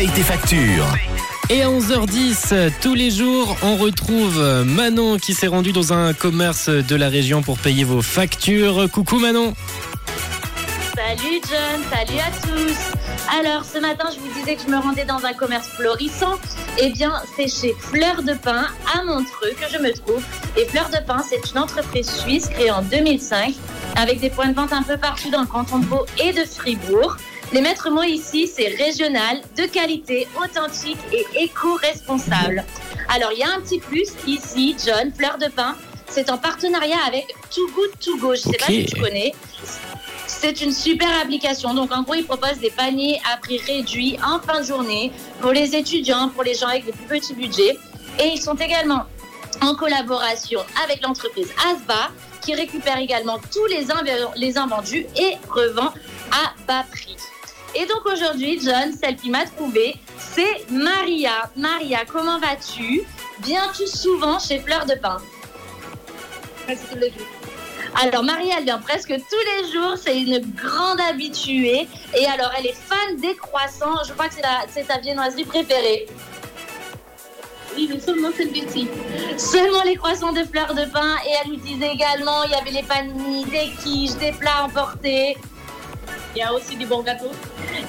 paye tes factures. Et à 11h10, tous les jours, on retrouve Manon qui s'est rendue dans un commerce de la région pour payer vos factures. Coucou Manon Salut John, salut à tous. Alors ce matin, je vous disais que je me rendais dans un commerce florissant. Eh bien, c'est chez Fleur de Pain à Montreux que je me trouve. Et Fleur de Pain, c'est une entreprise suisse créée en 2005 avec des points de vente un peu partout dans le canton de Vaud et de Fribourg. Les maîtres mots ici, c'est régional, de qualité, authentique et éco-responsable. Alors, il y a un petit plus ici, John, Fleur de Pain. C'est en partenariat avec Too Good To Go. Je ne sais pas si tu connais. C'est une super application. Donc, en gros, ils proposent des paniers à prix réduit en fin de journée pour les étudiants, pour les gens avec des plus petits budgets. Et ils sont également en collaboration avec l'entreprise Asba, qui récupère également tous les, les invendus et revend à bas prix. Et donc aujourd'hui, John, celle qui m'a trouvé, c'est Maria. Maria, comment vas-tu? Viens-tu souvent chez Fleur de Pain? Presque tous les jours. Alors Maria, elle vient presque tous les jours, c'est une grande habituée. Et alors, elle est fan des croissants. Je crois que c'est ta viennoiserie préférée. Oui, mais seulement celle-ci. Seulement les croissants de fleurs de pain. Et elle nous disait également, il y avait les paniers, des quiches, des plats emportés. Il y a aussi des bons gâteaux.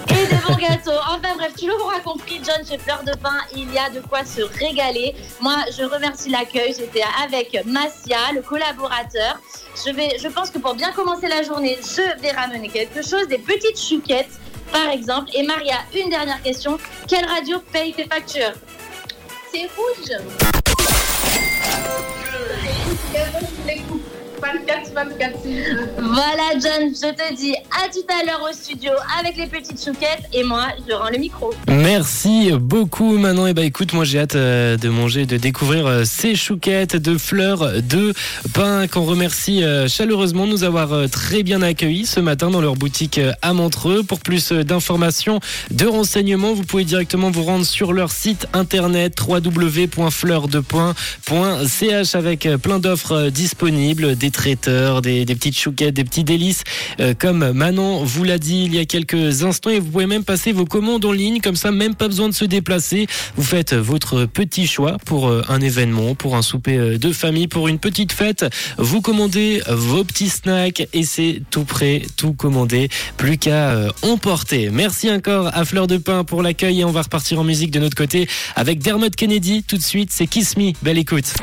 Et des bons gâteaux. Enfin bref, tu l'auras compris, John, chez Fleur de Pain, il y a de quoi se régaler. Moi, je remercie l'accueil. J'étais avec Massia, le collaborateur. Je, vais, je pense que pour bien commencer la journée, je vais ramener quelque chose, des petites chouquettes, par exemple. Et Maria, une dernière question. Quelle radio paye tes factures? C'est rouge. 24, 24. Voilà, John, je te dis à tout à l'heure au studio avec les petites chouquettes et moi, je rends le micro. Merci beaucoup, Manon. Et bah écoute, moi j'ai hâte euh, de manger, de découvrir euh, ces chouquettes de fleurs de pain qu'on remercie euh, chaleureusement de nous avoir très bien accueillis ce matin dans leur boutique à Montreux. Pour plus d'informations, de renseignements, vous pouvez directement vous rendre sur leur site internet www.fleurdepain.ch avec plein d'offres disponibles, des des, petites chouquettes, des petits délices, euh, comme Manon vous l'a dit il y a quelques instants. Et vous pouvez même passer vos commandes en ligne, comme ça, même pas besoin de se déplacer. Vous faites votre petit choix pour euh, un événement, pour un souper euh, de famille, pour une petite fête. Vous commandez vos petits snacks et c'est tout prêt, tout commandé. Plus qu'à emporter. Merci encore à Fleur de Pain pour l'accueil et on va repartir en musique de notre côté avec Dermot Kennedy. Tout de suite, c'est Kiss Me. Belle écoute.